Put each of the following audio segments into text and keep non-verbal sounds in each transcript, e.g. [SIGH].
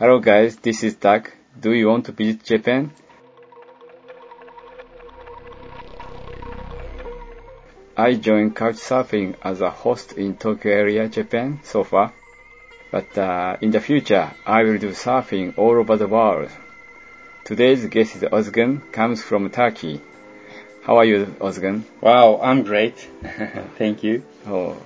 Hello guys, this is Doug. Do you want to visit Japan? I joined Couchsurfing as a host in Tokyo area, Japan, so far. But uh, in the future, I will do surfing all over the world. Today's guest is Ozgun, comes from Turkey. How are you, Ozgun? Wow, I'm great. [LAUGHS] Thank you. Oh,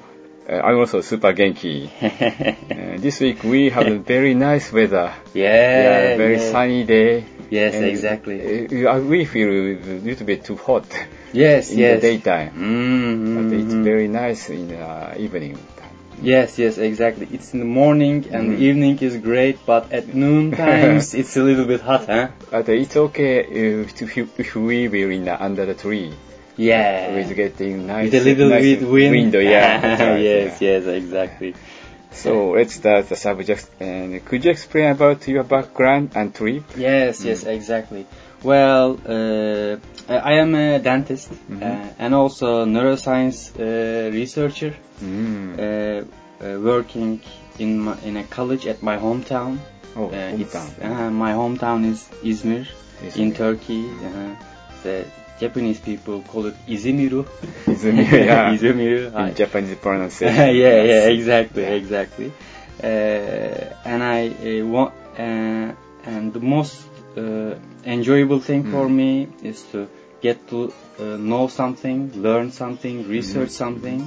uh, I'm also super genki. [LAUGHS] uh, this week we have a very nice weather. [LAUGHS] Yeah, yeah very yeah. sunny day. Yes, And, exactly. uh, we feel a little bit too hot [LAUGHS] Yes, in yes. the daytime. Mm, But it's mhm. very nice in the evening time. Yes, yes, exactly. It's in the morning and Mhm. the evening is great, but at noon times it's a little bit hot, huh? But it's okay if, if we were in the, under the tree. Yeah. With getting nice, With a little nice bit wind. window, yeah. [LAUGHS] right, yes, yeah. yes, exactly. So let's start the subject. And could you explain about your background and trip? Yes, yes, exactly. Well, uh, I am a dentist Mhm. uh, and also neuroscience uh, researcher. Mm. uh, uh, working in my, in a college at my hometown. oh, Uh, hometown. my hometown is Izmir Yes, in. Turkey. Uh, the Japanese people call it Izimiru. [LAUGHS] Izumi, yeah. [LAUGHS] Izimiru. in I- Japanese pronunciation. [LAUGHS] yeah, yeah, exactly, Yeah. exactly. Uh, and I uh, want, uh, and the most uh, enjoyable thing for Mm. me is to get to uh, know something, learn something, research Mm-hmm. something,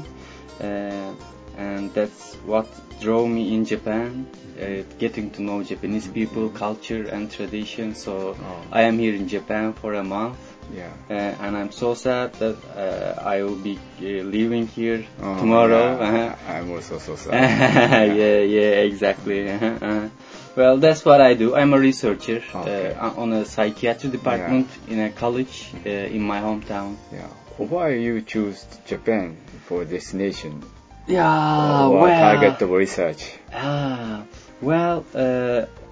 uh, and that's what drove me in Japan. Uh, getting to know Japanese people, culture, and tradition. So Oh. I am here in Japan for a month, Yeah. uh, and I'm so sad that uh, I will be uh, leaving here Oh, tomorrow. yeah. Uh-huh. [LAUGHS] I'm also so sad. [LAUGHS] yeah, yeah, exactly. Uh-huh, uh-huh. Well, that's what I do. I'm a researcher Okay. uh, on a psychiatry department in a college uh, in my hometown. yeah. Why you choose Japan for destination Yeah, or well, target of research? Ah, well, uh,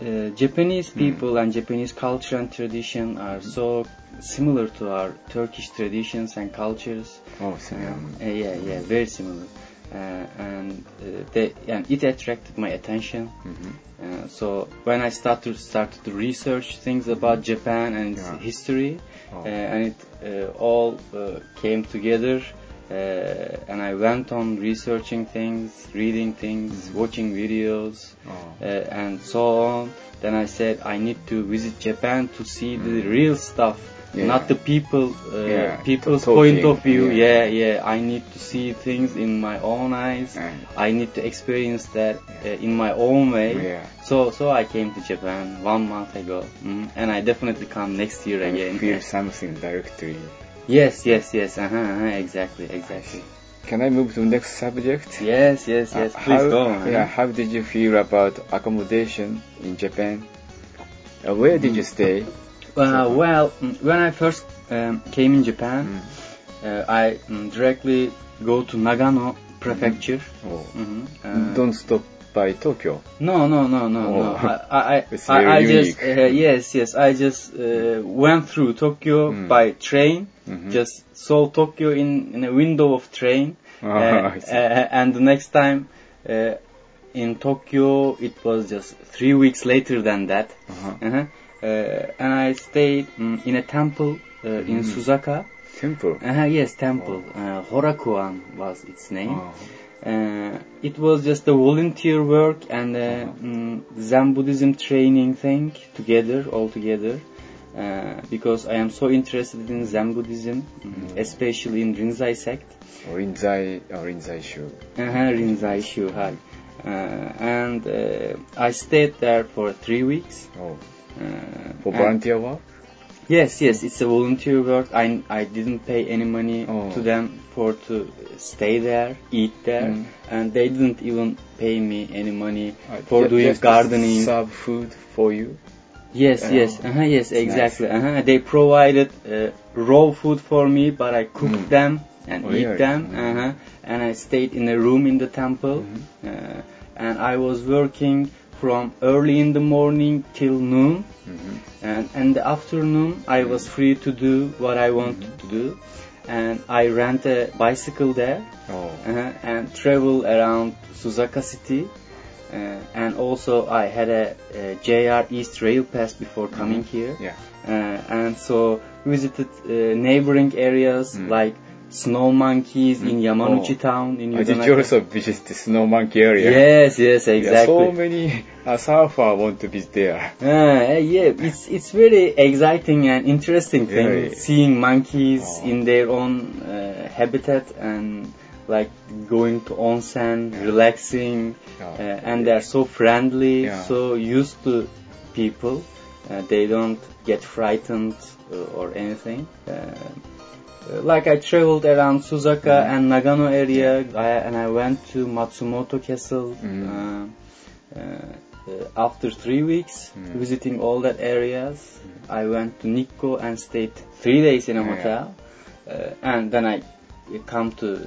uh, Japanese people and Japanese culture and tradition are so similar to our Turkish traditions and cultures. Oh, so, Uh, yeah. yeah, very similar. Uh, and uh, they, and it attracted my attention. Mhm. Uh, so when I started started to research things about Japan and its Yeah. history, Oh. uh, and it uh, all uh, came together, and I went on researching things, reading things, Mm-hmm. watching videos, Oh. uh, and so on. Then I said I need to visit Japan to see the real stuff, Mm. Yeah. not the people, uh, Yeah, people's talking, point of view. yeah. Yeah. yeah, I need to see things in my own eyes. And- I need to experience that uh, in my own way. Yeah. So, so I came to Japan one month ago, mm, and I definitely come next year I again. feel something directly. Yes, yes, yes. Uh-huh, uh-huh, exactly, exactly. Can I move to the next subject? Yes, yes, yes. Uh, Please how, go. Yeah, how did you feel about accommodation in Japan? Uh, where did you stay? Uh, well, mm, when I first um, came in Japan, Mm. uh, I mm, directly go to Nagano Prefecture. Oh. Mhm, uh, Don't stop by Tokyo. No, no, no, no, Oh. no. I, I, [LAUGHS] It's I, I just, uh, yes, yes. I just uh, went through Tokyo Mm. by train. Mhm. Just saw Tokyo in, in a window of train, Oh, uh, [LAUGHS] uh, and the next time uh, in Tokyo, it was just three weeks later than that. Uh-huh. Uh-huh. Uh, and I stayed mm, in a temple uh, in Mm. Suzaka. Temple. Uh-huh, yes, temple. Uh, Horakuan was its name. Uh, it was just a volunteer work and a mm, Zen Buddhism training thing together, all together. Uh, because I am so interested in Zen Buddhism, mm, especially in Rinzai sect. Rinzai, oh, Rinzai Shu. Uh-huh, Rinzai Shuhai. Uh, and uh, I stayed there for three weeks. Oh. Uh, For volunteer work? Yes, yes, it's a volunteer work. I, I didn't pay any money Oh. to them for to stay there, eat there, Mm. and they didn't even pay me any money Uh, for doing gardening. Serve food for you? Yes, Oh. yes, uh-huh, yes, exactly. Uh-huh. They provided uh, raw food for me, but I cooked Mm. them and Oh, eat them. Mm. Uh-huh. And I stayed in a room in the temple, Mm-hmm. uh, and I was working from early in the morning till noon. Mhm. and in the afternoon I was free to do what I wanted to do and I rent a bicycle there Oh. uh, and travel around Suzaka city Uh, and also I had a, a JR East Rail Pass before coming here. Yeah. Uh, and so visited uh, neighboring areas Mm. like Snow Monkeys in Yamanouchi Oh. town in Uh, did you also visit the Snow Monkey area? Yes, yes, exactly. Yeah, so many uh, surfer want to visit there. Uh, yeah, it's it's very exciting and interesting thing Very. seeing monkeys Oh. in their own uh, habitat and like going to onsen, relaxing, Yeah. uh, and they're so friendly, Yeah. so used to people. Uh, they don't get frightened uh, or anything. Like I traveled around Suzaka Mhm. and Nagano area, I, and I went to Matsumoto Castle. Mhm. Uh, uh, after three weeks Mm. visiting all that areas, I went to Nikko and stayed three days in a Yeah. hotel, uh, and then I come to uh,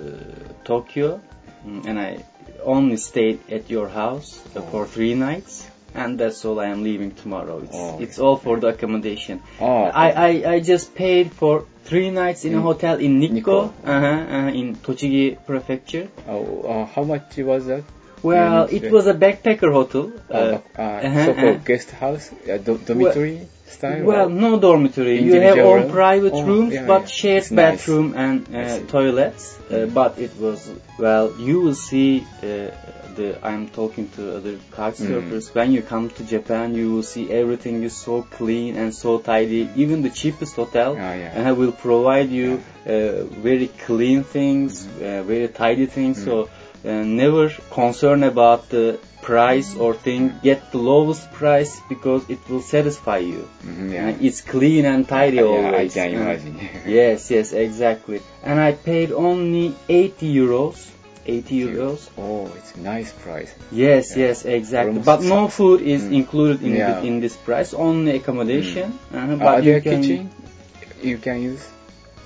Tokyo, mm, and I only stayed at your house uh, for three nighs. And that's all I am leaving tomorrow. It's, Oh, it's all for the accommodation. Oh, I, I, I just paid for three nights in a hotel in Nikko, Nikko. uh-huh, uh, in Tochigi Prefecture. Oh, uh, how much was that? Well, it was a backpacker hotel. Uh, Uh, uh, uh-huh, so-called uh. guest house, uh, do- dormitory style. well, no dormitory. You have own room? private Oh, rooms, yeah, but yeah. shared It's nice. bathroom and uh, toilets. Uh, Mm. but it was well. You will see uh, the. I'm talking to other couch Mm. surfers. When you come to Japan, you will see everything is so clean and so tidy. Even the cheapest hotel Ah, yeah. uh, will provide you uh, very clean things, Mm-hmm. uh, very tidy things. So uh, never concern about the price or thing. Get the lowest price because it will satisfy you. Mhm, Uh, yeah. it's clean and tidy [LAUGHS] Yeah, always. I can imagine. yes, yes, exactly. And I paid only 80 euros. 80 euros. Oh, it's a nice price. Yes, Yeah. yes, exactly. Almost But no food is Mm. included in, Yeah. the, in this price. Only accommodation. Uh, Uh, but are you there can, kitchen you can use?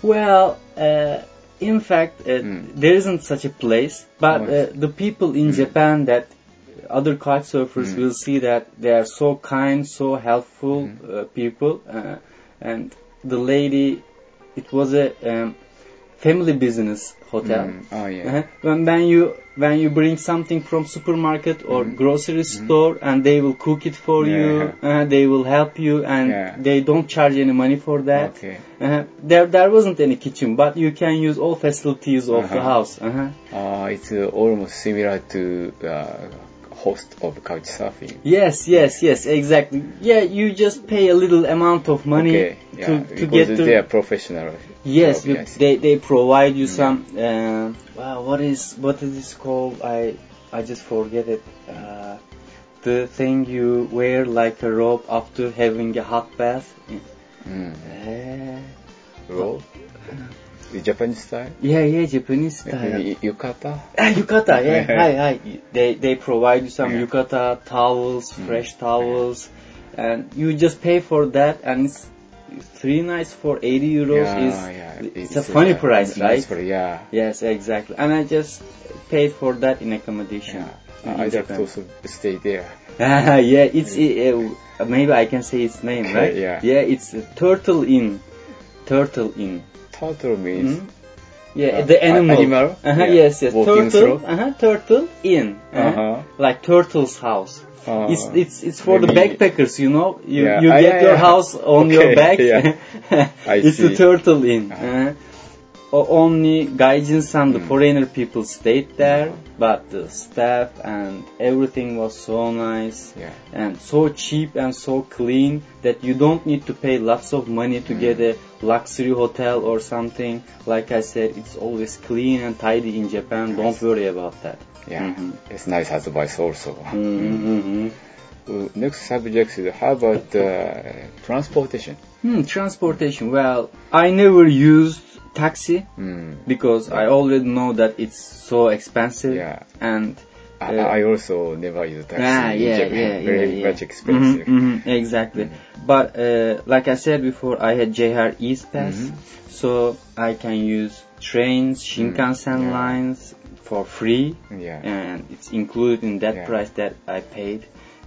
Well, uh, in fact, uh, Mm. there isn't such a place. But Oh, uh, the people in Japan that other kite surfers Mm. will see that they are so kind, so helpful Mm. uh, people. Uh, and the lady, it was a um, family business hotel. Mm, Oh, yeah. Uh-huh. When, when you when you bring something from supermarket or Mhm. grocery store and they will cook it for Yeah. you, uh, they will help you and Yeah. they don't charge any money for that. Okay. Uh, there there wasn't any kitchen, but you can use all facilities of the Uh-huh. house. Uh-huh. Uh, it's uh, almost similar to uh, host of couch surfing. Yes, yes, yes, exactly. Yeah, you just pay a little amount of money okay. Yeah. to, to get to. they are professional. Yes, job, you- they they provide you some. Uh, wow, what is what is this called? I I just forget it. Uh, the thing you wear like a robe after having a hot bath. Mm. Uh, Roll. [LAUGHS] The Japanese style. yeah, yeah, Japanese style. Maybe yukata. Ah, yukata, yeah, [LAUGHS] hi, hi. They they provide you some Yeah. yukata towels, Mm. fresh towels, and you just pay for that, and it's three nights for 80 euros yeah, is yeah. it's, a funny uh, price, right? price, yeah. Yes, exactly. And I just paid for that in accommodation. Yeah. in I just also stay there. Ah, [LAUGHS] yeah, it's it, uh, maybe I can say its name, right? Yeah. Yeah, it's uh, Turtle Inn. Turtle Inn. Turtle means Mhm. Yeah, Uh, the animal. animal? Uh-huh, Yeah. Yes, yes. Walking turtle. Uh-huh, turtle Inn. Uh-huh. Uh-huh. Like turtle's house. Uh, it's it's it's for the backpackers, you know. You Yeah. you get your house on your back. yeah. [LAUGHS] It's see. turtle inn. Uh-huh. Uh, o- only gaijins and the Mm. foreigner people stayed there, but the staff and everything was so nice Yeah. and so cheap and so clean that you don't need to pay lots of money to Mm. get a luxury hotel or something. Like I said, it's always clean and tidy in Japan. Don't worry about that. Yeah. Mhm. It's nice advice also. Mm-hmm. Uh, Next subject is how about uh, transportation? Hmm, transportation. Well, I never used taxi Mm. because I already know that it's so expensive Yeah. and I, Uh, I also never use taxi ah, in yeah, Japan. yeah, Very yeah, yeah. much expensive. Mhm, mhm, exactly. But uh, like I said before, I had JR East Pass, Mhm. so I can use trains, Shinkansen Mm, yeah. lines for free, Yeah. and it's included in that Yeah. price that I paid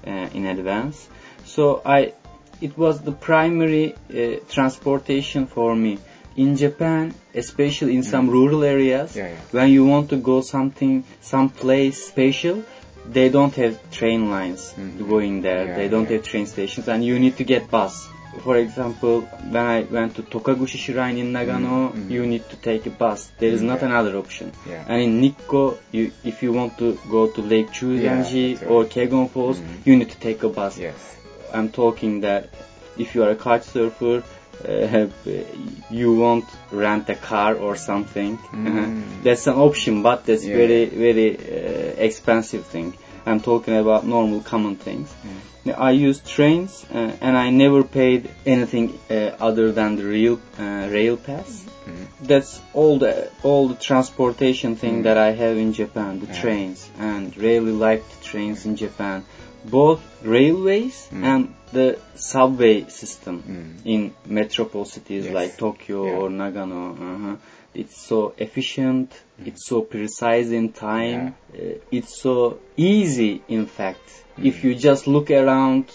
in advance. So I, it was the primary uh, transportation for me. In Japan, especially in some rural areas, Mm. Yeah, yeah. when you want to go something, some place special, they don't have train lines Mhm. going there. Yeah, they don't yeah. have train stations, and you need to get bus. For example, when I went to Togakushi Shrine in Nagano, Mhm. you need to take a bus. There is not Yeah. another option. Yeah. And in Nikko, you, if you want to go to Lake Chuzenji right. or Kegon Falls, Mhm. you need to take a bus. Yes. I'm talking that if you are a couch surfer, uh, [LAUGHS] you won't rent a car or something. [LAUGHS] Mm. That's an option, but that's Yeah. very very uh, expensive thing. I'm talking about normal common things. I use trains uh, and I never paid anything uh, other than the real uh, rail pass. Mhm. That's all the all the transportation thing Mm. that I have in Japan, the Yeah. trains, and really like the trains in Japan, both railways Mm. and the subway system Mm. in metropole cities Yes. like Tokyo Yeah. or Nagano. Uh-huh. It's so efficient. It's so precise in time. Uh, it's so easy, in fact. If you just look around,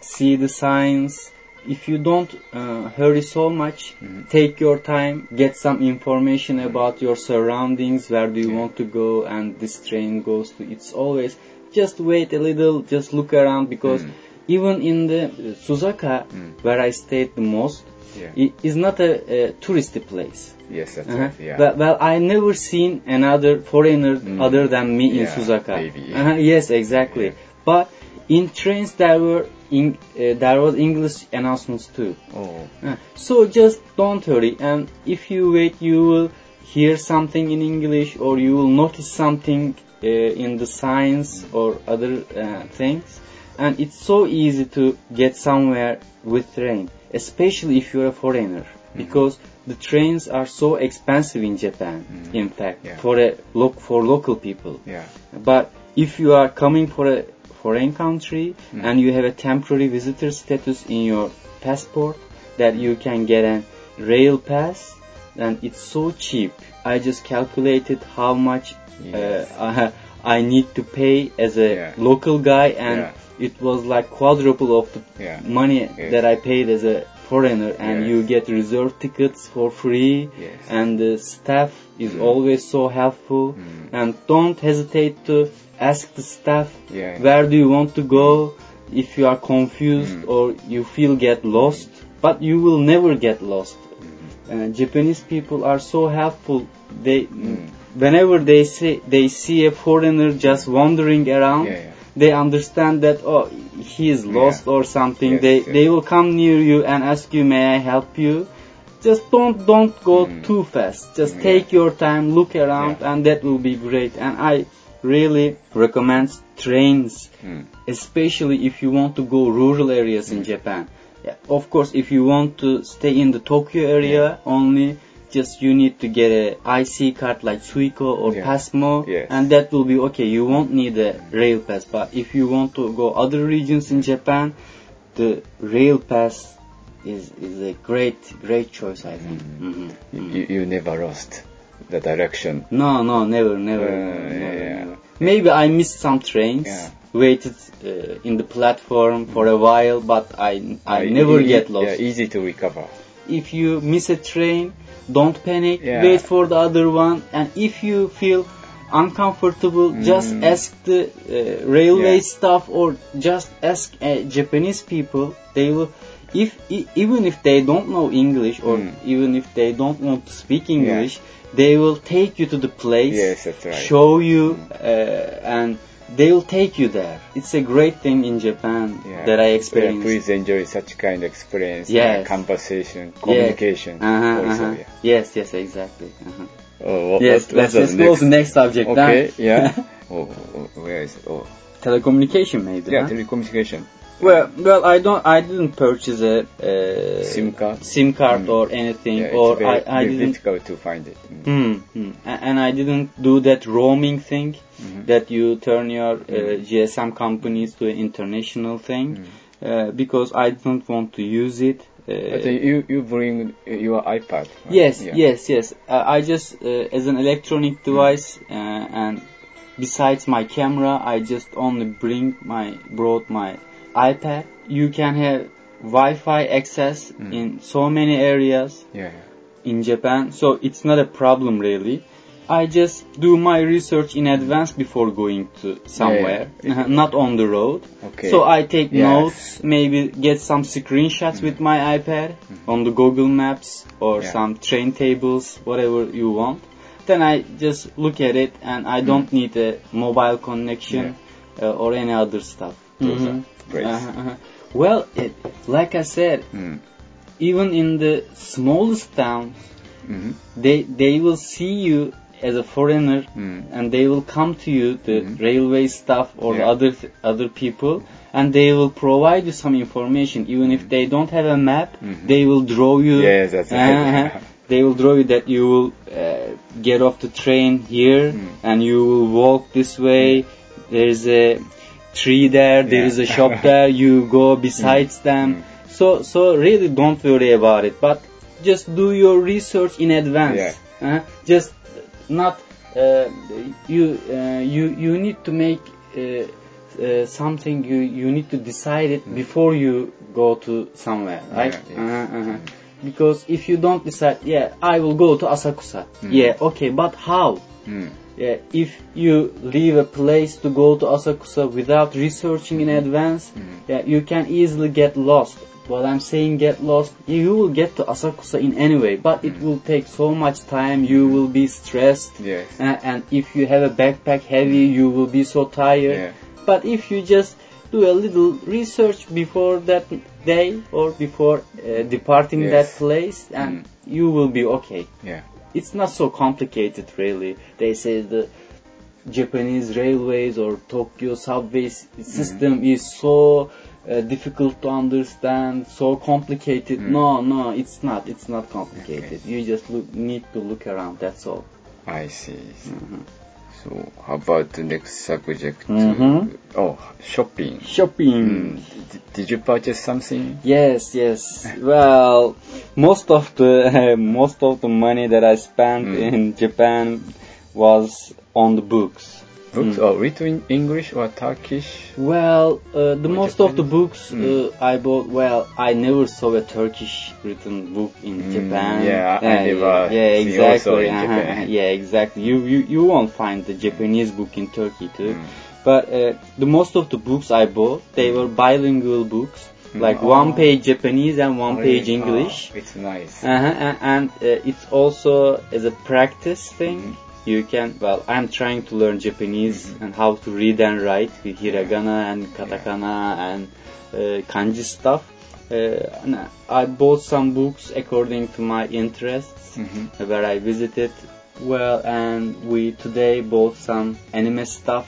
see the signs. If you don't uh, hurry so much, Mhm. take your time, get some information about your surroundings. Where do you Yeah. want to go? And this train goes to. It's always just wait a little, just look around because Mm. even in the Suzaka, Mm. where I stayed the most, Yeah. it is not a, a touristy place. Yes, that's Uh-huh. right. Yeah. Well, well, I never seen another foreigner Mm. other than me in Yeah, Suzaka. maybe. Uh-huh, yes, exactly. Yeah. But in trains there were in, uh, there was English announcements too. oh. Uh, so just don't hurry, and if you wait, you will hear something in English or you will notice something uh, in the signs or other uh, things. And it's so easy to get somewhere with train, especially if you're a foreigner, because the trains are so expensive in Japan. Mhm. In fact, Yeah. for a loc for local people. Yeah. But if you are coming for a foreign country Mm. and you have a temporary visitor status in your passport that you can get a rail pass, then it's so cheap. I just calculated how much Yes. uh, [LAUGHS] I need to pay as a Yeah. local guy, and. It was like quadruple of the Yeah. money Yes. that I paid as a foreigner, and Yes. you get reserve tickets for free, Yes. and the staff is Mm. always so helpful. Mm. And don't hesitate to ask the staff Yeah. where do you want to go if you are confused Mm. or you feel get lost. But you will never get lost. Uh, Japanese people are so helpful. They Mm. whenever they see they see a foreigner just wandering around, yeah. They understand that oh he is lost or something. Yes, they yes. they will come near you and ask you, "May I help you?" Just don't don't go Mm. too fast. Just Yeah. take your time, look around, Yeah. and that will be great. And I really recommend trains Mm. especially if you want to go rural areas in Japan. Yeah, of course, if you want to stay in the Tokyo area only, just you need to get a IC card like Suica or Yeah. Pasmo, Yes. and that will be okay. You won't need a rail pass. But if you want to go other regions in Japan, the rail pass is is a great great choice, I think. Mhm. You, you never lost the direction. No, no, never, never, Uh, never, yeah. never. Maybe I missed some trains. Yeah. Waited uh, in the platform for a while, but I I Uh, never e- get lost. Yeah, easy to recover. If you miss a train, don't panic. Yeah. Wait for the other one, and if you feel uncomfortable, just Mm. ask the uh, railway Yeah. staff or just ask uh, Japanese people. They will. If e- even if they don't know English or Mm. even if they don't want to speak English, they will take you to the place Yes, right. show you uh, and they will take you there. It's a great thing in Japan Yeah. that I Yeah, experienced. please enjoy such kind of experience. Yes. uh, conversation, communication. Uh-huh, also, uh-huh. yeah. Yes, yes, exactly. Uh-huh. Oh, what, Yes, what- let's, let's go to the next subject. huh? Okay, yeah. [LAUGHS] oh, oh, where is it? Oh, Telecommunication maybe. yeah, huh? telecommunication. Well, well, I don't, I didn't purchase a uh, SIM card? SIM card Mm. or anything, Yeah, or very, I, I didn't. difficult to find it. Mm. Hmm, hmm. And I didn't do that roaming thing Mhm. that you turn your uh, Mm. GSM companies to an international thing Mm. uh, because I don't want to use it. Uh, But uh, you you bring your iPad. right? Yes, Yeah. yes, yes. Uh, I just, uh, as an electronic device, uh, and besides my camera, I just only bring my, brought my iPad. You can have Wi-Fi access Mm. in so many areas Yeah. in Japan, so it's not a problem really. I just do my research in advance before going to somewhere, Yeah. [LAUGHS] not on the road. Okay. So I take Yes. notes, maybe get some screenshots with my iPad on the Google Maps or some train tables, whatever you want. Then I just look at it and I don't need a mobile connection uh, or any other stuff. Those Mhm. are. Uh-huh, uh-huh. Well, it, like I said, Mm. even in the smallest towns, Mhm. they they will see you as a foreigner Mm. and they will come to you the Mhm. railway staff or Yeah. other other people and they will provide you some information even if they don't have a map they will draw you Yes, that's right. Uh-huh. they will draw you that you will uh, get off the train here Mm. and you will walk this way there's a tree there there Yeah. is a shop there [LAUGHS] you go besides them Mm. so so really don't worry about it but just do your research in advance Yeah. uh, just not uh, you uh, you you need to make uh, uh, something you you need to decide it before you go to somewhere right Mm. Yeah, yeah. Uh-huh, uh-huh. because if you don't decide yeah i will go to asakusa Mm. yeah okay but how Yeah, if you leave a place to go to Asakusa without researching in advance, Mhm. yeah, you can easily get lost. What I'm saying get lost, you will get to Asakusa in any way, but it Mhm. will take so much time. You will be stressed, Yes. uh, and if you have a backpack heavy, you will be so tired. Yeah. But if you just do a little research before that day or before uh, departing Yes. that place, and Mm. you will be okay Yeah. It's not so complicated really. They say the Japanese railways or Tokyo subway s- system is so uh, difficult to understand, so complicated. Mm. No, no, it's not. It's not complicated. You just look, need to look around. That's all. I see. Mhm. So, how about the next subject? Mhm. Oh, shopping. Shopping. Mm. D- did you purchase something? Yes, yes. [LAUGHS] Well, most of the [LAUGHS] most of the money that I spent Mm. in Japan was on the books. Books Mm. or written in English or Turkish? Well, uh, the Or most of the books Mm. uh, I bought. Well, I never saw a Turkish written book in Mm, Japan. yeah, I yeah, never yeah, exactly. uh-huh, Japan. [LAUGHS] Yeah, exactly. You, you you won't find the Japanese book in Turkey too. Mm. But uh, the most of the books I bought, they were bilingual books, Mm. like Oh. one page Japanese and one Oh, page. English. Oh, it's nice. Uh-huh, and and, uh, it's also as a practice thing. Mhm. You can, well, I'm trying to learn Japanese Mhm. and how to read and write with hiragana and katakana and uh, kanji stuff. Uh, and I bought some books according to my interests Mhm. where I visited. Well, and we today bought some anime stuff,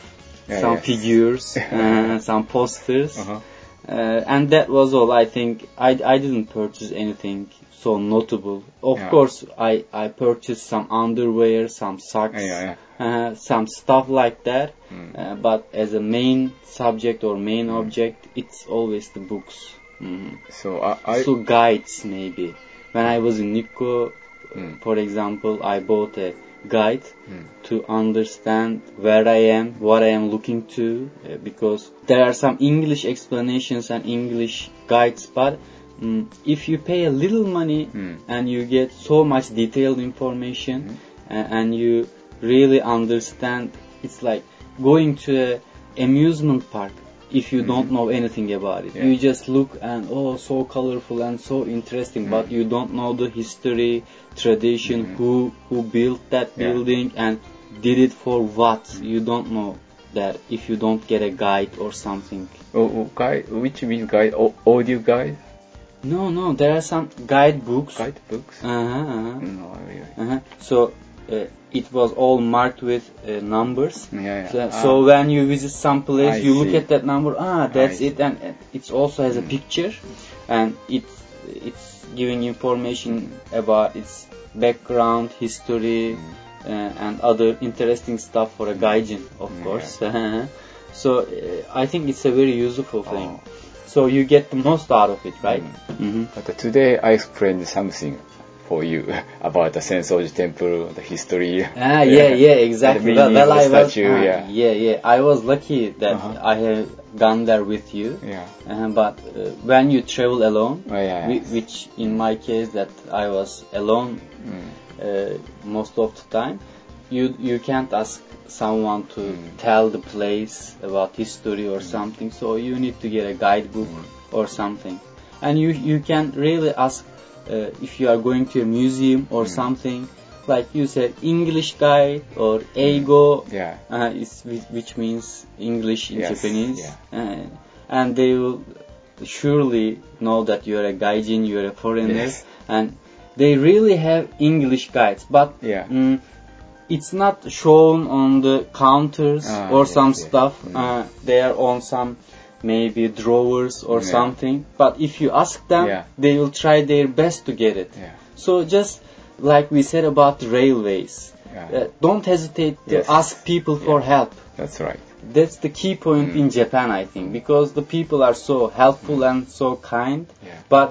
Yeah, some figures, [LAUGHS] uh, some posters. Uh-huh. Uh, and that was all. I think I, I didn't purchase anything so notable. Of Yeah. course, I, I purchased some underwear, some socks, Yeah, Uh, some stuff like that. Mm. Uh, but as a main subject or main object, it's always the books. Mhm. So I, I so guides maybe. When I was in Nikko, Mm. for example, I bought a guide Mm. to understand where I am, what I am looking to, uh, because there are some English explanations and English guides, but mm, if you pay a little money Mm. and you get so much detailed information uh, and you really understand, it's like going to a amusement park if you don't know anything about it. Yeah. You just look and oh, so colorful and so interesting, but Mm. you don't know the history, tradition, Mhm. who who built that Yeah. Building and did it for what. You don't know that if you don't get a guide or something. oh, oh, guide, which means guide, audio guide, No, no, there are some guidebooks. guidebooks. Uh-huh, uh-huh. No, really. Uh-huh. So uh, it was all marked with uh, numbers. Yeah, yeah. So, Ah. so when you visit some place, I you look at that number. Ah, that's I it, and it also has a Mm. picture, and it's it's giving information about its background, history, uh, and other interesting stuff for a gaijin, of Yeah. course. [LAUGHS] so uh, I think it's a very useful thing. Oh. So you get the most out of it, right? hmm But today I explained something for you [LAUGHS] about the Sensoji temple, the history. Ah, [LAUGHS] yeah, yeah, exactly. the Well, well, I the was, statue, ah, yeah. yeah, yeah. I was lucky that Uh-huh. I have gone there with you. Yeah. Uh, but uh, when you travel alone, Oh, yeah. whi- which in my case that I was alone Mm. uh, most of the time, you you can't ask someone to Mm. tell the place about history or something. So you need to get a guidebook or something, and you you can really ask uh, if you are going to a museum or something. Like you said, English guide or Eigo, Yeah. uh, is, which, which means English in Yes, Japanese, yeah. uh, and they will surely know that you're a gaijin, you're a foreigner, Yes. and they really have English guides, but Yeah. mm, it's not shown on the counters Ah, or yes, some yes. stuff. Mm. Uh, they are on some maybe drawers or Yeah. something. But if you ask them, Yeah. they will try their best to get it. Yeah. So just like we said about railways, uh, don't hesitate to Yes. ask people for help. That's right. That's the key point Mm. in Japan, I think, because the people are so helpful and so kind, but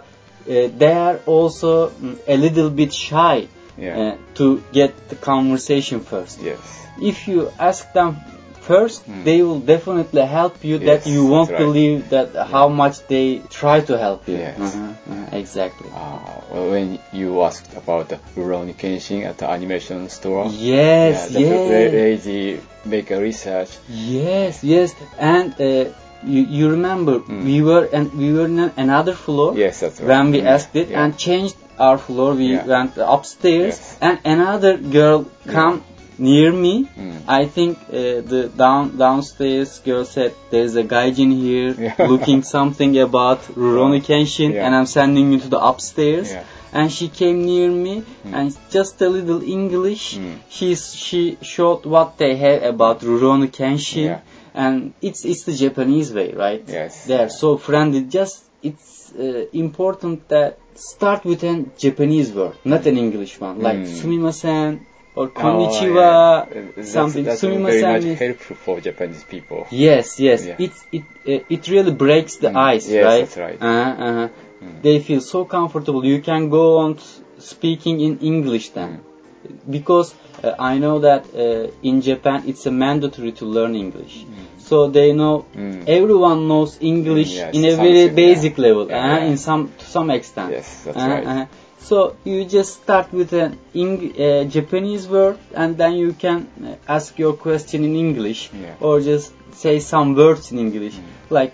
uh, they are also mm, a little bit shy Yeah. uh, to get the conversation first. yes. If you ask them first, Mm. they will definitely help you. that you won't right. believe that how much they try to help you. Yes. Uh-huh, uh-huh, exactly. Uh, when you asked about the Rurouni Kenshin at the animation store, Yes, yeah, the yes. la- lady make a research. Yes, yes, and uh, you, you remember Mm. we were and we were in another floor Yes, that's right. when we Mm, asked it yeah. and changed our floor. We Yeah. went upstairs Yes. and another girl come near me. Mm. I think uh, the down downstairs girl said there's a gaijin here [LAUGHS] looking something about Rurouni Kenshin and I'm sending you to the upstairs. And she came near me and just a little English. Mm. She she showed what they have about Rurouni Kenshin, Yeah. And it's it's the Japanese way, right? Yes. They are so friendly. Just it's uh, important that start with a Japanese word, not an English one, like Mm. sumimasen or Oh, konnichiwa, yeah. That's, something. That's very much helpful for Japanese people. Yes, yes. Yeah. It it uh, it really breaks the Mm. ice, Yes, right? that's right. Uh-huh, uh-huh. Mm. They feel so comfortable. You can go on speaking in English then, because uh, I know that uh, in Japan it's a mandatory to learn English. So they know Mm. everyone knows English Mm, yes, in a very basic yeah. level, Yeah, uh, yeah. in some to some extent. Yes, that's Uh, right. uh, so you just start with an Eng- uh, Japanese word, and then you can uh, ask your question in English, Yeah. or just say some words in English. Like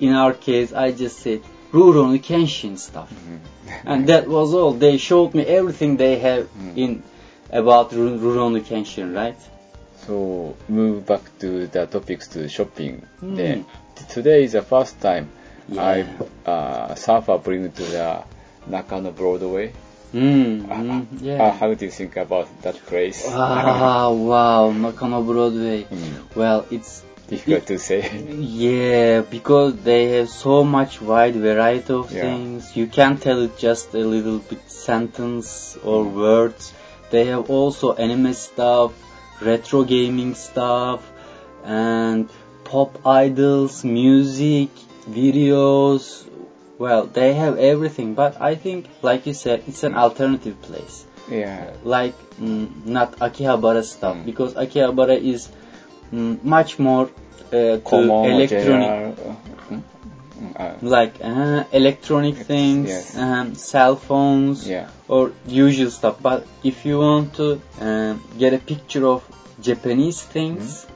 in our case, I just said Rurouni Kenshin stuff, Mm-hmm. and that was all. They showed me everything they have Mm. in about Ru- Rurouni Kenshin, right? So move back to the topics to shopping. Mm. Then today is the first time Yeah. I uh, surfer bring to the Nakano Broadway. Mm, Uh, mm, uh, how do you think about that place? Ah, wow, Nakano Broadway. Mm, Well, it's difficult to say. [LAUGHS] Yeah, because they have so much wide variety of Yeah. things. You can't tell it just a little bit sentence or Mm. words. They have also anime stuff, retro gaming stuff, and pop idols, music, videos. Well, they have everything. But I think, like you said, it's an alternative place. yeah. Like mm, not Akihabara stuff Mm. because Akihabara is mm, much more uh, electronic, uh, like uh, electronic things, yes. um, cell phones, yeah. or usual stuff. But if you want to um, get a picture of Japanese things,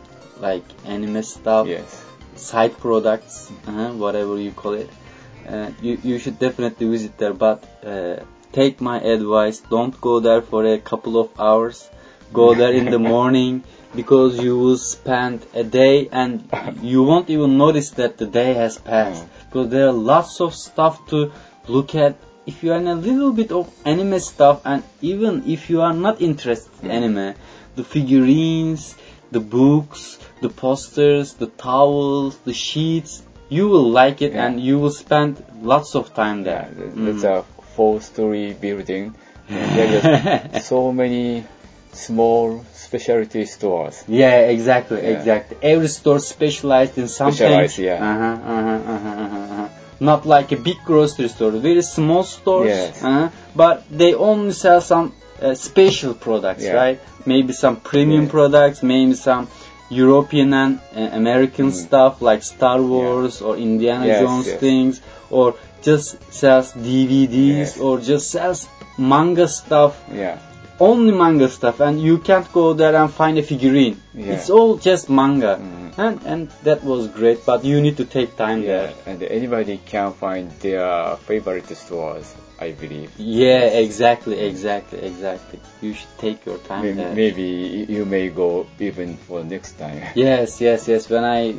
like anime stuff, Yes. side products, uh, whatever you call it, uh, you you should definitely visit there. But uh, take my advice: don't go there for a couple of hours. Go there in the [LAUGHS] morning because you will spend a day and [LAUGHS] you won't even notice that the day has passed because there are lots of stuff to look at. If you are in a little bit of anime stuff and even if you are not interested in anime, the figurines, the books, the posters, the towels, the sheets, you will like it Yeah. and you will spend lots of time Yeah, there. th- Mm. a four-story building. And there are so many small specialty stores. Yeah, exactly, Yeah. exactly. Every store specialized in something. Specialized, yeah. Uh-huh, uh-huh, uh-huh, uh-huh, uh-huh. Not like a big grocery store, very small stores. Yes. Uh-huh. but they only sell some uh, special products, Yeah. right? Maybe some premium Yeah. products, maybe some European and uh, American Mm. stuff like Star Wars or Indiana Yes, Jones yes. things, or just sells DVDs, Yes. or just sells manga stuff Yeah. Only manga stuff, and you can't go there and find a figurine. Yeah. It's all just manga, Mhm. and and that was great. But you need to take time Yeah, there. and anybody can find their favorite stores, I believe. Yeah, exactly, exactly, exactly. You should take your time Maybe, there. maybe you may go even for next time. [LAUGHS] Yes, yes, yes. When I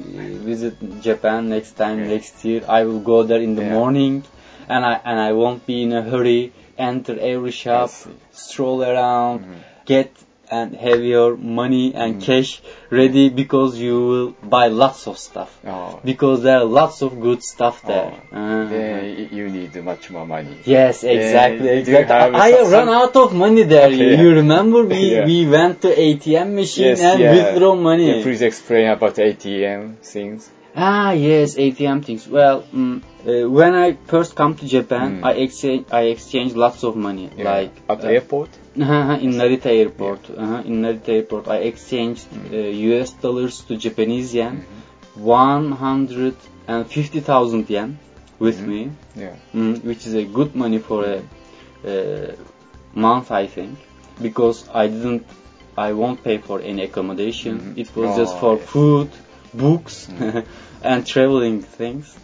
visit Japan next time, Yeah. next year, I will go there in the morning, and I and I won't be in a hurry. Enter every shop, stroll around, Mhm. get and have your money and Mhm. cash ready because you will buy lots of stuff. Oh, Because there are lots of good stuff there. oh, then you need much more money. Yes, exactly, Yeah, exactly. I some- run out of money there. Okay. You remember we [LAUGHS] Yeah. we went to ATM machine Yes, and yeah. withdraw money. Yeah, please explain about ATM things. Ah, yes, ATM things. Well, mm, uh, when I first come to Japan, Mm. I exchange I exchange lots of money. Yeah. Like at uh, airport. in Narita Airport. Uh-huh, in Narita Airport, I exchanged uh, U.S. dollars to Japanese yen, one hundred and fifty thousand yen with Mhm. me, Yeah. mm, which is a good money for a uh, month, I think, because I didn't. I won't pay for any accommodation. Mhm. It was just Oh, for yes. food, books, [LAUGHS] and traveling things.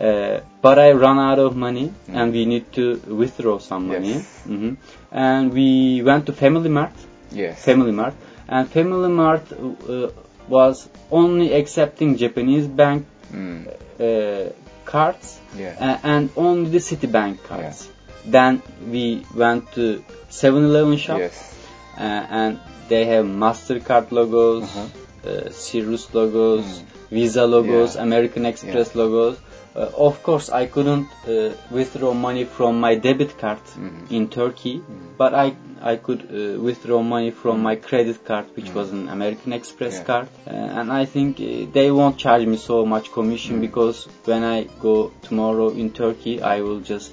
Uh, but I run out of money, and we need to withdraw some money. Yes. hmm And we went to Family Mart, Yes. Family Mart, and Family Mart uh, was only accepting Japanese bank Mm. uh, cards Yeah. uh, and only the Citibank cards. Then we went to 7-Eleven shop Yes. uh, and they have Mastercard logos, Uh-huh. uh, Cirrus logos, Visa logos, Yeah. American Express logos. Uh, of course, I couldn't uh, withdraw money from my debit card Mhm. in Turkey, but I I could uh, withdraw money from my credit card, which was an American Express Yeah. card, uh, and I think uh, they won't charge me so much commission because when I go tomorrow in Turkey, I will just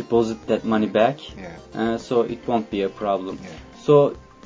deposit that money back, Yeah. uh, so it won't be a problem. Yeah. So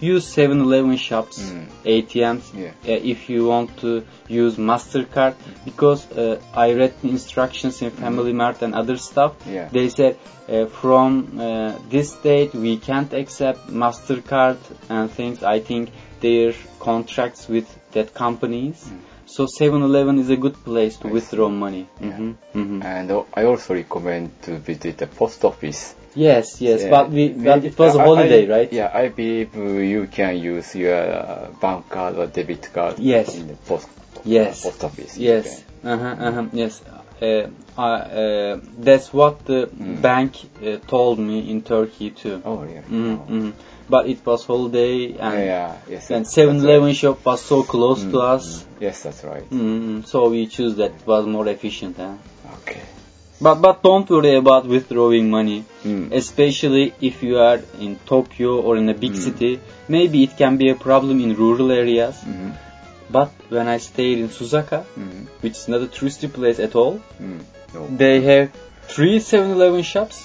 use 7-Eleven shops, Mm. ATMs, Yeah. uh, if you want to use Mastercard, because uh, I read the instructions in Family Mart and other stuff. Yeah. They said uh, from uh, this date we can't accept Mastercard and things. I think their contracts with that companies. So 7-Eleven is a good place to Mm. I withdraw see. money. Yeah. Mhm, mhm. And uh, I also recommend to visit the post office. Yes, yes, but we but it was a holiday, I- right? Yeah, I believe you can use your uh, bank card or debit card Yes. in the post, Yes. uh, post office. Yes. Uh-huh, uh-huh, yes. Uh, I, uh, that's what the bank uh, told me in Turkey too. Oh, yeah. Mhm, Oh. mhm. But it was holiday and Yeah, yes. and 7-Eleven right. shop was so close to Mm, us. mm. Yes, that's right. So we choose that was more efficient. Huh? Okay. But but don't worry about withdrawing money, Mm. especially if you are in Tokyo or in a big Mm. city. Maybe it can be a problem in rural areas. Mhm. But when I stayed in Suzaka, Mm. which is not a touristy place at all. No. they have three 7-Eleven shops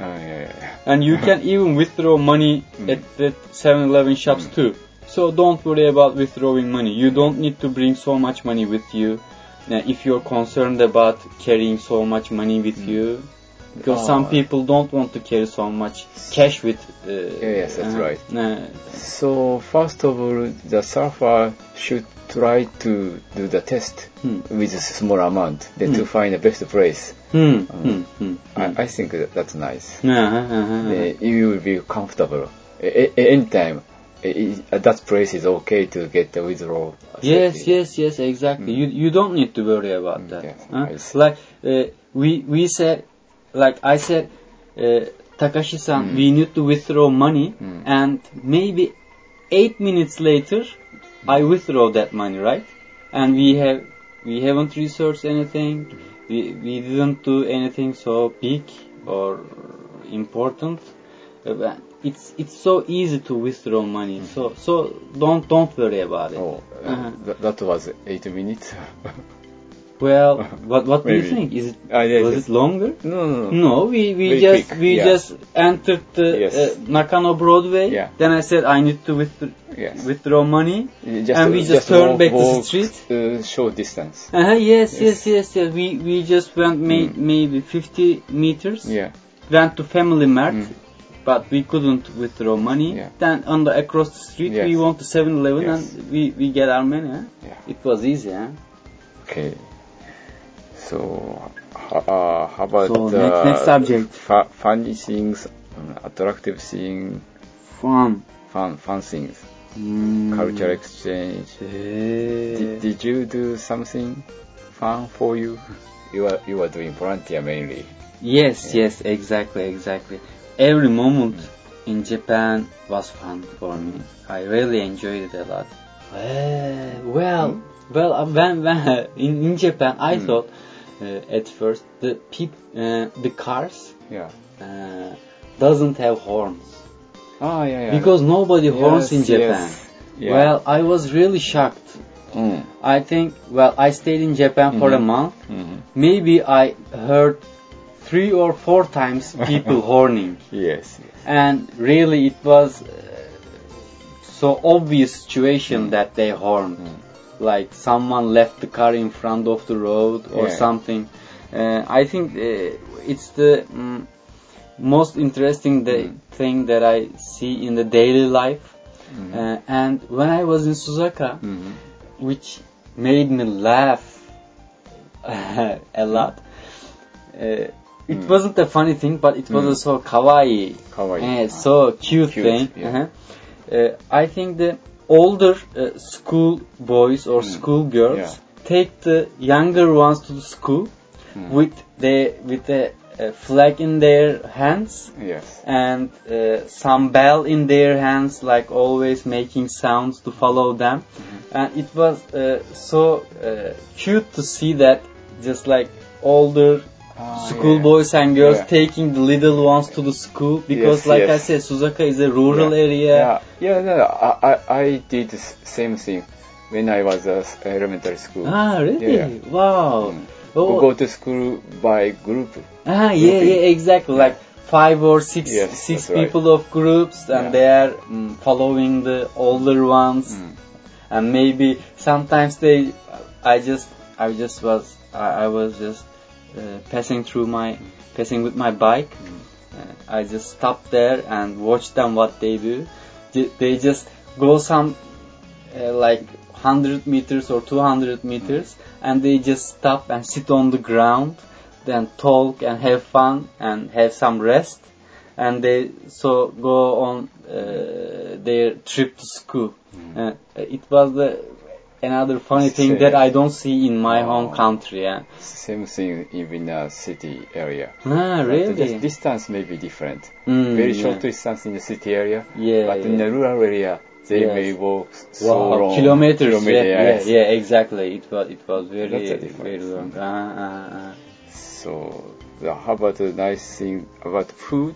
Oh, yeah, yeah. and you can [LAUGHS] even withdraw money at the 7-Eleven shops too. So don't worry about withdrawing money. You don't need to bring so much money with you. If you're concerned about carrying so much money with you, because Oh. some people don't want to carry so much cash with. Uh, yes, that's uh, right. uh, So first of all, the surfer should try to do the test Hmm. with a small amount, then to Hmm. find the best place. hmm, hmm, hmm, I, I think that that's nice. uh-huh, uh-huh. Then you will be comfortable. Anytime, i- i- that place is okay to get the withdrawal. Yes, yes, yes, exactly. You you don't need to worry about Mm, that. yes, huh? Like uh, we we said, like I said, uh, Takashi-san, Mm. we need to withdraw money, Mm. and maybe eight minutes later, I withdraw that money, right? And we have we haven't researched anything. We we didn't do anything so big or important. Uh, It's it's so easy to withdraw money. So so don't don't worry about it. Oh, uh, Uh-huh. th- that was eight minutes. [LAUGHS] Well, what what do you think? Is it Ah, yes, was yes. it longer? no, no, no. No, we we Very just quick, we yeah. just entered the Yes. uh, Nakano Broadway. Yeah. Then I said I need to withdraw, Yes. withdraw money. Just, And we just turned walk- back to the street? Uh, short distance. Uh-huh, yes, yes, Yes. yes, yes. We we just went may, Mm. maybe 50 meters. Yeah. Went to Family Mart. Mm. But we couldn't withdraw money. Yeah. Then on the across the street, Yes. we went to 7-Eleven Yes. and we, we get our money. Huh? Yeah. It was easy. Huh? Okay. So, uh, how about So, the next- next subject. fu- funny things, attractive things, Fun. fun, fun things, Mm. culture exchange. Did, did you do something fun for you? You are you are doing volunteer mainly. Yes, yes, exactly, exactly. Every moment in Japan was fun for me. I really enjoyed it a lot. Eh, well, well, uh, when, when in, in Japan, I Hmm. thought uh, at first the peop, uh, the cars Yeah. uh, doesn't have horns Ah, yeah, yeah. because nobody Yes, horns in Japan. yes. Yeah. Well, I was really shocked. Mm. I think, well, I stayed in Japan for a Mhm. month. Mhm. Maybe I heard three or four times people [LAUGHS] horning. Yes. And really it was uh, so obvious situation that they horned. Mm. Like someone left the car in front of the road or Yeah. something. Uh, I think uh, it's the mm, most interesting Mm. thing that I see in the daily life. Uh, and when I was in Suzaka, Mhm. which made me laugh [LAUGHS] a lot. Uh, it Mm. wasn't a funny thing, but it was Mm. so kawaii, Kawaii. uh, so cute, Cute, thing. yeah. Uh-huh. Uh, I think the older uh, school boys or Mm. school girls Yeah. take the younger ones to the school Mm. with the with a, a flag in their hands Yes. and uh, some bell in their hands, like always making sounds to follow them. Mm-hmm. And it was uh, so uh, cute to see that, just like older Ah, school yeah. boys and girls Yeah. taking the little ones to the school because, Yes, like I said, Suzaka is a rural yeah. area. Yeah, yeah, no, I, I, I did the same thing when I was at elementary school. Ah, really? Wow. Mm. Oh, go to school by group. Ah, yeah, grouping. yeah, exactly. Like five or six, Yes, six that's right. people of groups, and they are mm, following the older ones. Mm. and maybe sometimes they i just i just was i, I was just passing through my passing with my bike. Uh, i just stop there and watch them what they do. They just go some uh, like 100 meters or 200 meters and they just stop and sit on the ground then talk and have fun and have some rest. And they so go on uh, their trip to school. Uh, it was the another funny thing Same. that I don't see in my Oh. home country. Yeah. Same thing even in a city area. Ah, But the really? distance may be different. Mm, Very yeah. short distance in the city area, Yeah. but in the rural area, they Yes. may walk so Wow, long. kilometers. kilometer, yeah, yeah, yeah, exactly. It was it was very very long. Ah, ah, ah. So, the, how about the nice thing about food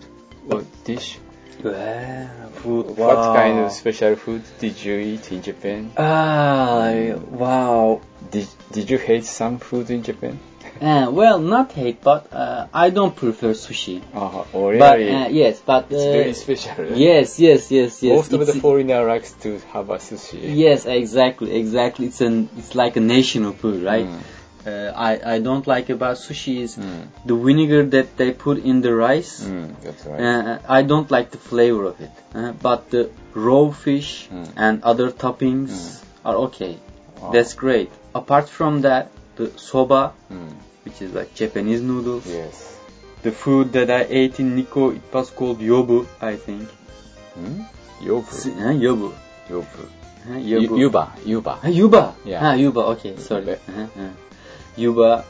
or dish? Food. What wow. kind of special food did you eat in Japan? Ah, wow. Did, did you hate some food in Japan? Uh, well, not hate, but uh, I don't prefer sushi. Uh, oh, really? But uh, yes, but it's uh, very special. right? yes, yes, yes, yes. Most of the foreigner likes to have a sushi. Yes, exactly, exactly. It's an it's like a national food, right? Mm. Uh, I I don't like about sushi is Mm. the vinegar that they put in the rice. Mm, that's right. Uh, I don't like the flavor of it, uh, but the raw fish Mm. and other toppings Mm. are okay. Wow. That's great. Apart from that, the soba, Mm, which is like Japanese noodles. yes. The food that I ate in Nikko, it was called yobu, I think. Hmm? Yobu. Yobu. Yobu. Yobu. Yuba. Yuba. Yuba. Yeah. Ah, Yuba. Okay, sorry. Uh-huh, uh. Yuba.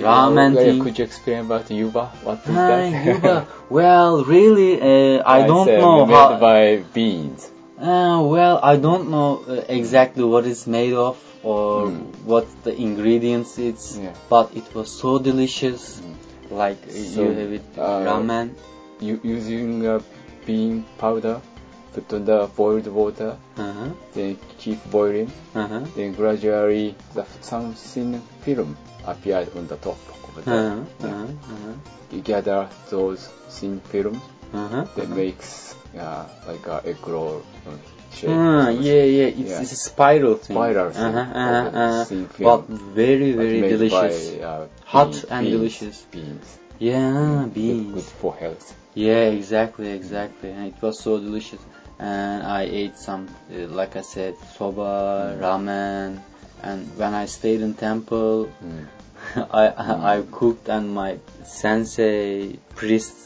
Ramen yeah, thing. Could you explain about Yuba? What is that? Yuba. [LAUGHS] Well, really, uh, I It's, don't uh, know made how. by beans. Uh, well, I don't know uh, exactly what it's made of or Mm. what the ingredients it's, Yeah. but it was so delicious. Mm. Like So, you have it uh, ramen. You using uh, bean powder, put on the boiled water, Uh-huh. then keep boiling, Uh-huh. then gradually the some thin film appeared on the top of the. Uh-huh. yeah. Uh-huh. Uh-huh. You gather those thin film Uh-huh. that makes uh, like a egg roll uh, shape. Ah, yeah, yeah, it's, Yeah. it's a spiral thing. Spiral thing. But very, very delicious. By, uh, Hot bean- and beans, delicious. Beans. Yeah, Good, beans. good for health. Yeah, exactly, exactly. And it was so delicious. And I ate some, uh, like I said, soba, ramen. And when I stayed in temple, Mm. [LAUGHS] I, I I cooked and my sensei priests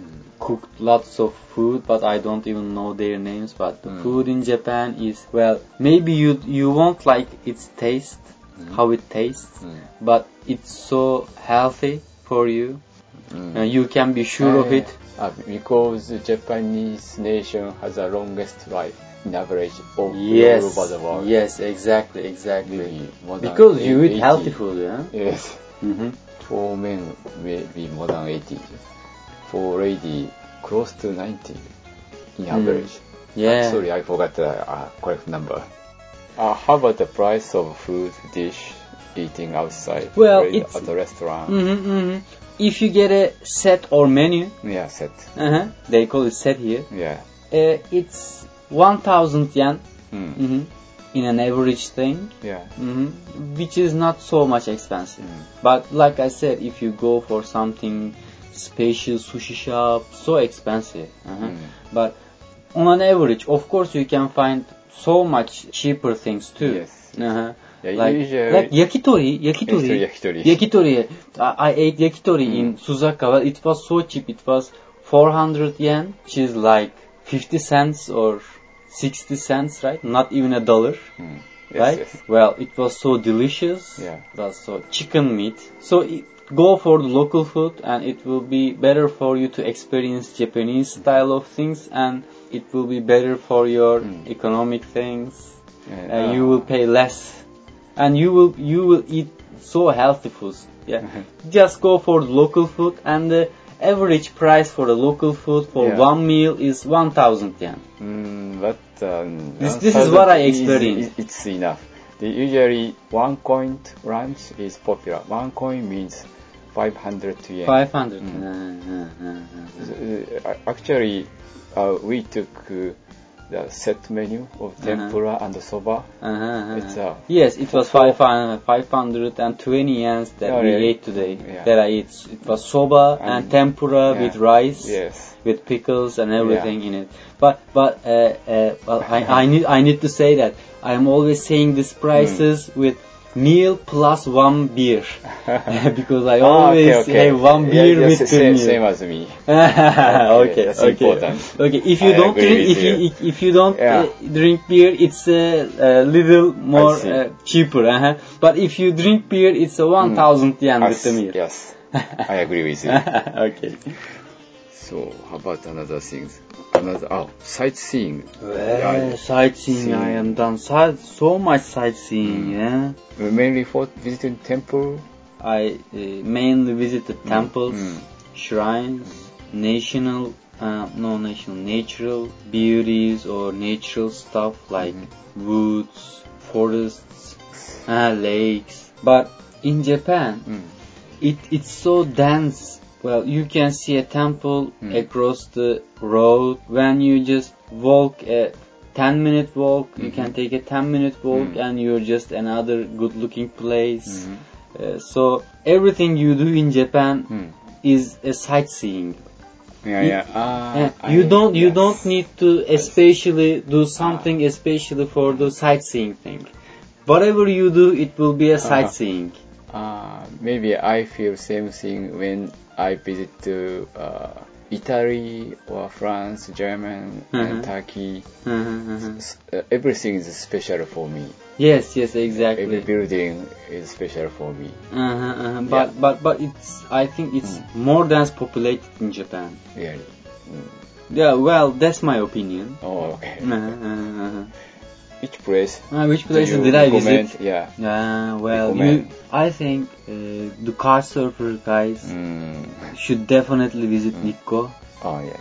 Mm. cooked lots of food, but I don't even know their names. But the Mm. food in Japan is well, maybe you you won't like its taste, Mm. how it tastes, Mm. but it's so healthy for you. Mm. Uh, you can be sure of it. Uh, because the Japanese nation has the longest life in average of Yes, all over the world. yes, exactly, exactly. Maybe than Because you eat 80. healthy food, yeah. Yes. Mm-hmm. For men, maybe more than 80. For lady, close to 90 in average. Yeah. Uh, sorry, I forgot the uh, correct number. Uh, how about the price of food dish eating outside Well, it's- at the restaurant? Mm-hmm, mm-hmm. If you get a set or menu, Yeah, set. uh-huh, they call it set here. Yeah. Uh, it's 1,000 yen Mm. hmm in an average thing, Yeah. hmm which is not so much expensive. Mm. But like I said, if you go for something special sushi shop, so expensive. Uh-huh. Mm. But on an average, of course, you can find so much cheaper things too. Yes. Uh-huh. Yeah, Like, usually- like yakitori, yakitori, Yakitori, yakitori. I, I ate yakitori Mm. in Suzakawa. It was so cheap. It was 400 yen, which is like 50 cents or 60 cents, right? Not even a dollar, Mm. Yes, right? yes. Well, it was so delicious. Yeah. It was so chicken meat. So it, go for the local food, and it will be better for you to experience Japanese style of things, and it will be better for your Mm. economic things Yeah. uh, you will pay less and you will you will eat so healthy foods yeah just go for the local food and the average price for the local food for Yeah. one meal is 1000 yen Mm, but um, This- this is what I 1000 is- experienced. It's enough. The usually one coin lunch is popular. One coin means 500 yen. 500 Mm. Uh, uh, uh, uh. Uh, actually, uh, we took uh, the set menu of tempura and the soba. Uh-huh, uh-huh. It's uh, Yes, it was for- 500, 520 yens that Oh, we really? ate today. Yeah. That I ate. It was soba and, And- tempura yeah. with rice. yes. with pickles and everything in it. But but uh, uh, well, I, I need I need to say that I am always saying these prices Hmm. with meal plus one beer [LAUGHS] because I Ah, always okay, okay. have one beer yeah, with the same, meal. same as me. [LAUGHS] okay, that's okay, important. okay. If you I don't drink, if you, you. if, you don't Yeah. uh, drink beer, it's a, a little more uh, cheaper. Uh-huh. But if you drink beer, it's a one thousand yen with the meal. yes. [LAUGHS] I agree with you. okay. So, how about another things? Another, oh, sightseeing. Well, sightseeing, I am done so, so much sightseeing, yeah. Yeah. Mainly for visiting temple. I uh, mainly visited temples, Mm. shrines, national, uh, no national, natural beauties or natural stuff like Mm-hmm. woods, forests, uh, lakes. But in Japan, Mm. it, it's so dense. Well, you can see a temple Mm. across the road. When you just walk a 10 minute walk, you can take a 10 minute walk Mm. and you're just another good looking place. Mhm. Uh, so everything you do in Japan Mm. is a sightseeing. Yeah, yeah. Ah, Uh, I- you don't you yes. don't need to especially do something especially for the sightseeing thing. Whatever you do, it will be a Uh-huh. sightseeing. Uh, maybe I feel same thing when I visit to uh, Italy or France, German, Mhm. and Turkey. Uh-huh, uh-huh. S- uh, everything is special for me. Yes, yes, exactly. Every building is special for me. Uh-huh, uh-huh. But but but it's I think it's more dense populated in Japan. Really. Yeah, well, that's my opinion. Oh, okay. Uh-huh. Which place? Uh, which do places did I recommend? visit? Yeah. Uh, well, you, I think uh, the car surfer guys Mm. should definitely visit Nikko. Oh, yeah.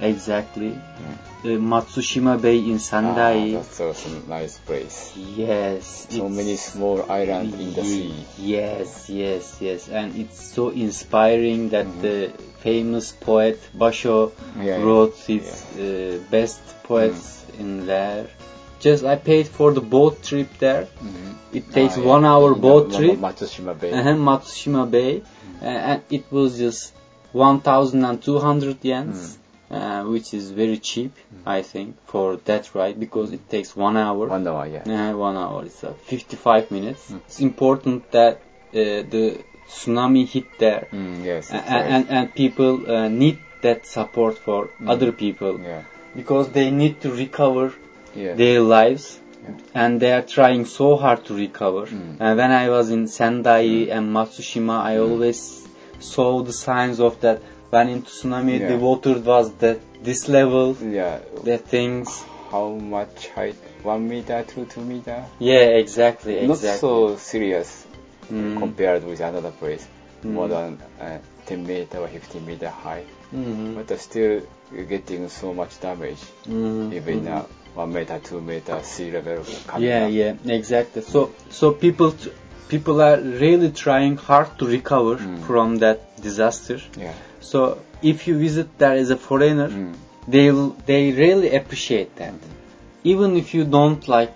Exactly. Uh, Matsushima Bay in Sendai. Ah, that's a nice place. yes. So many small islands in the sea. Yes, yes, yes. And it's so inspiring that Mhm. the famous poet Basho Yeah, yeah. wrote his uh, best poets in there. Just I paid for the boat trip there. Mhm. It takes Ah, yeah. one hour boat the- trip. Matsushima Bay. uh Matsushima Bay, uh, and it was just 1,200 yens, uh, which is very cheap, I think, for that ride because it takes one hour. One hour, yeah. Uh, one hour. It's uh, 55 minutes. It's important that uh, the tsunami hit there, Mm, yes. And, right. and and people uh, need that support for other people yeah. because they need to recover Yeah. their lives Yeah. and they are trying so hard to recover. Mm. And when I was in Sendai and Matsushima, I always saw the signs of that. When in tsunami, Yeah. the water was that this level, yeah. the things. How much height? One meter to two meter? Yeah, exactly, Not exactly. so serious Mm. compared with another place. More Mm. than uh, 10 meter or 15 meter high. Mhm. But still you're getting so much damage. Mhm. Even Mhm. uh, one meter, two meter sea level Yeah, up. yeah, exactly. So, so people, t- people are really trying hard to recover Mm. from that disaster. Yeah. So, if you visit there as a foreigner, Mm. they'll they really appreciate that. Even if you don't like,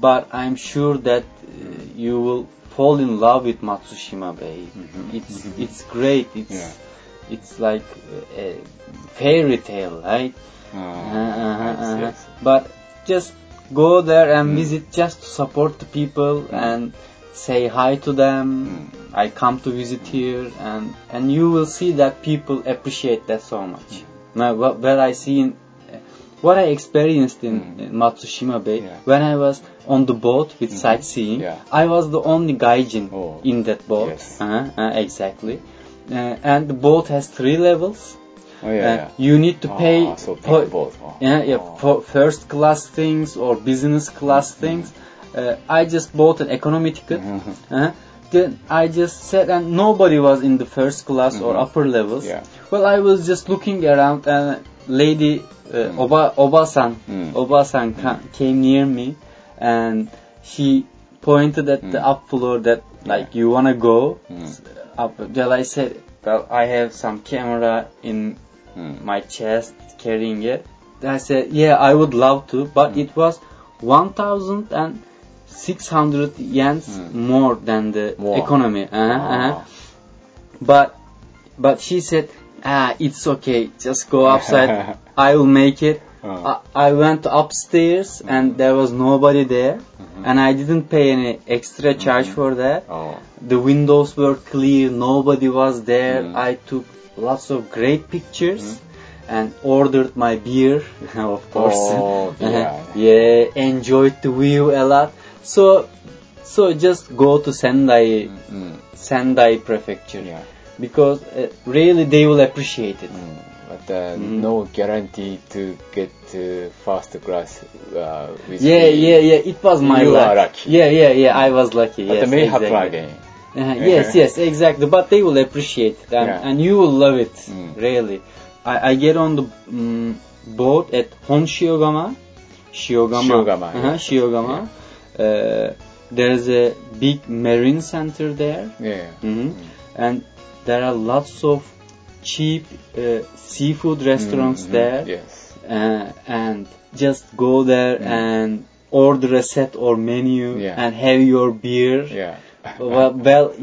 but I'm sure that uh, you will fall in love with Matsushima Bay. Mhm. It's it's great. It's Yeah. it's like a fairy tale, right? Uh, Uh-huh, uh-huh, yes, uh-huh. But just go there and Mm. visit just to support the people and say hi to them. Mm. I come to visit here and and you will see that people appreciate that so much. Now what, what I see in what I experienced in, Mm. in Matsushima Bay Yeah. when I was on the boat with sightseeing, Yeah. I was the only gaijin Oh. in that boat. Yes. Uh-huh, uh, exactly. Uh, and the boat has three levels. Oh, yeah, Uh, yeah. You need to pay Ah, so big for- boat. Oh. yeah, yeah, Oh. for first class things or business class Mm-hmm. things. Uh, I just bought an economy ticket. Mhm. Uh, then I just sat and nobody was in the first class or Mhm. upper levels. Yeah. Well, I was just looking around and lady uh, Oba Oba-san, Mm. Oba-san ca- came near me and she pointed at the Mm. up floor that like you wanna go Mm. up. Well, I said, well, I have some camera in Mm. my chest carrying it. I said, yeah, I would love to, but Mm. it was 1,600 yens Mm. more than the More. economy. Uh-huh, uh-huh. Ah. But, but she said, ah, it's okay, just go [LAUGHS] outside, I will make it. Uh. I, I went upstairs and there was nobody there and I didn't pay any extra charge for that. Oh. The windows were clear, nobody was there. Mm. I took lots of great pictures and ordered my beer, [LAUGHS] of course. Oh, [LAUGHS] yeah. yeah, enjoyed the view a lot. So, so just go to Sendai, Mm. Sendai Prefecture Yeah. because uh, really they will appreciate it. Mm. But uh, Mm. no guarantee to get to first class uh, with Yeah, the- yeah, yeah. It was my You luck. are lucky. Yeah, yeah, yeah. I was lucky. But yes, may exactly. happen again. Uh, yes, yes, exactly. But they will appreciate it, and, Yeah. and you will love it. Mm. Really, I, I get on the mm boat at Honshiogama. Shiogama. Shiogama, Uh-huh, yes. Shiogama. Uh, there's a big marine center there, Yeah. hmm and there are lots of cheap uh, seafood restaurants Mhm. there Yes. uh, and just go there Mm. and order a set or menu Yeah. and have your beer. Yeah. Well, well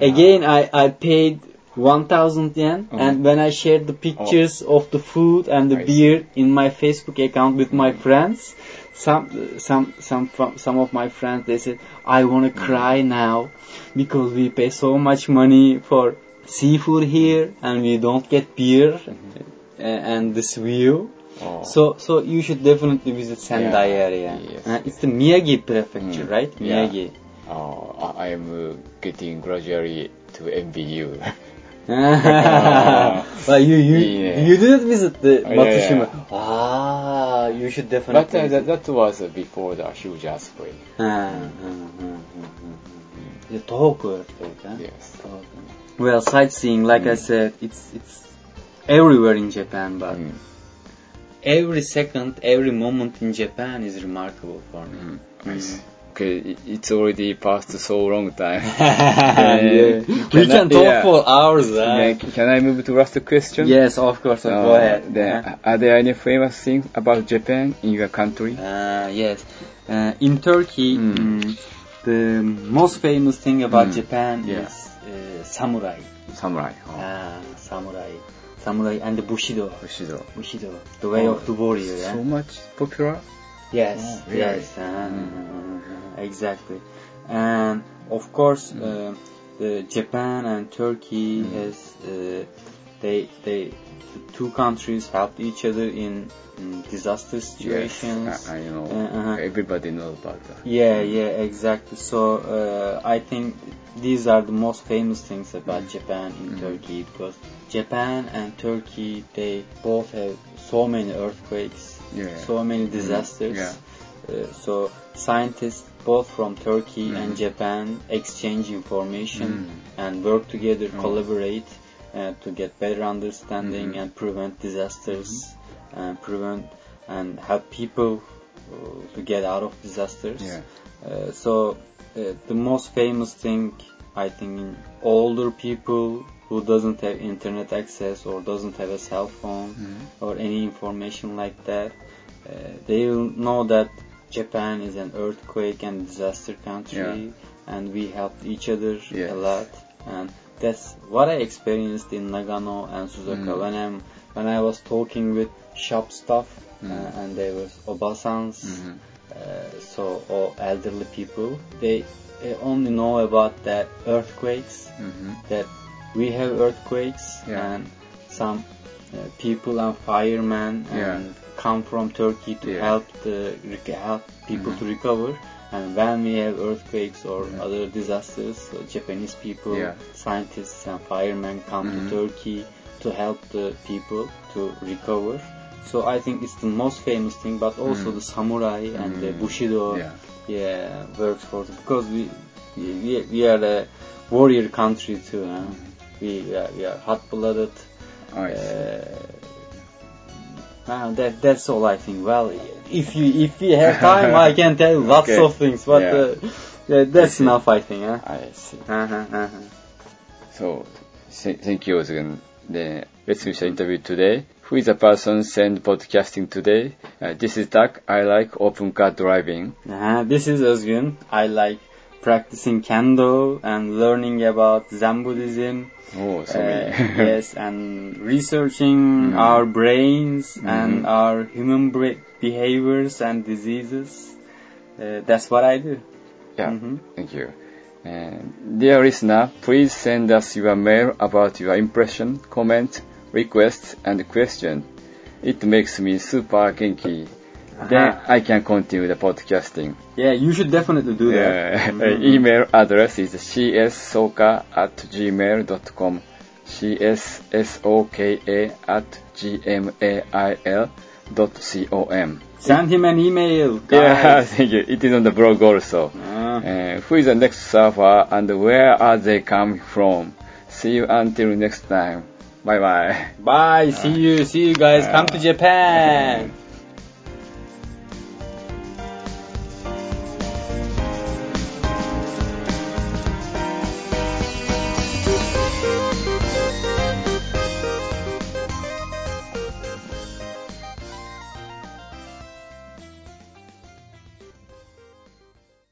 again, I, I paid 1000 yen Mhm. and when I shared the pictures of the food and the I beer in my Facebook account with my friends, some some some some of my friends they said I want to cry now because we pay so much money for seafood here and we don't get beer uh, and this view. Oh. So, so you should definitely visit Sendai Yeah, area. yes, Uh, it's the Miyagi prefecture, Mm, right? yeah. Miyagi. Oh, I I am uh, getting gradually to envy you. well, you you Yeah. you didn't visit the Oh, yeah, Matsushima. yeah. Ah, you should definitely. but uh, that, that was uh, before the huge earthquake. Ah. The Tohoku earthquake, huh? Yes. Tohoku. Well, sightseeing, like I Mm. said, it's it's everywhere in Japan, but Mm. every second, every moment in Japan is remarkable for me. Mm. Okay, it's already passed so long time. [LAUGHS] yeah. We Can can I- talk yeah. for hours. Yeah, Can I move to last question? Yes, of course. Uh, go ahead. then, Uh-huh. Are there any famous things about Japan in your country? Uh, yes. Uh, in Turkey, Mm. mm, the most famous thing about Mm. Japan Yeah. is uh, samurai. Samurai. Oh. Ah, samurai. Samurai and the Bushido. Bushido. Bushido. The way Oh, of the warrior. So much popular? Yes, really? yes, uh, exactly. And of course, Mm. uh, the Japan and Turkey Mm. has uh, they they the two countries helped each other in, in disaster situations. Yes, I, I know. Uh, uh-huh. Everybody knows about that. Yeah, yeah, exactly. So uh, I think these are the most famous things about Mm. Japan in Mm. Turkey because Japan and Turkey they both have so many earthquakes, Yeah. so many disasters. Yeah. Uh, so scientists both from Turkey Mm. and Japan exchange information Mm. and work together, Oh. collaborate uh, to get better understanding and prevent disasters and prevent and help people uh, to get out of disasters. Yeah. Uh, so uh, the most famous thing I think in older people who doesn't have internet access or doesn't have a cell phone Mhm. or any information like that, uh, they will know that Japan is an earthquake and disaster country, and we helped each other Yes. a lot. And that's what I experienced in Nagano and Suzaka Mm. when I'm when I was talking with shop staff Mm. uh, and there was obasans, Mhm. uh, so all elderly people. They only know about that earthquakes Mhm. that we have earthquakes Yeah. and some uh, people and firemen Yeah. and come from Turkey to Yeah. help the help people Mhm. to recover. And when we have earthquakes or other disasters, so Japanese people, scientists and firemen come Mhm. to Turkey to help the people to recover. So I think it's the most famous thing, but also Mm. the samurai and the Mm. bushido Yeah. yeah works for because we we we are a warrior country too huh? We, we are, we are hot blooded I see. uh, that that's all I think well if you if we have [LAUGHS] time I can tell you lots Okay. of things but Yeah. uh, that's enough I think huh? I see. uh-huh, uh-huh. So, th- thank you, Ozgun. The, let's finish the interview today. Who is the person sent podcasting today? Uh, this is Tak. I like open car driving. Uh-huh. this is Özgün I like practicing kendo and learning about Zen Buddhism Oh, so Uh, [LAUGHS] yes, and researching Mm. our brains Mhm. and our human bra- behaviors and diseases. Uh, that's what I do. yeah, Mhm. thank you. And dear listener, please send us your mail about your impression, comment, requests, and question. It makes me super genki. Then Uh-huh. I can continue the podcasting. Yeah, you should definitely do that. Yeah. Mhm. [LAUGHS] email address is cssoka at gmail.com. cssoka at gmail dot com. Send him an email, Yeah, [LAUGHS] guys. thank you. It is on the blog also. Uh, Uh, who is the next surfer and where are they coming from? See you until next time. Bye bye. bye. See you. See you guys. Come to Japan. [LAUGHS]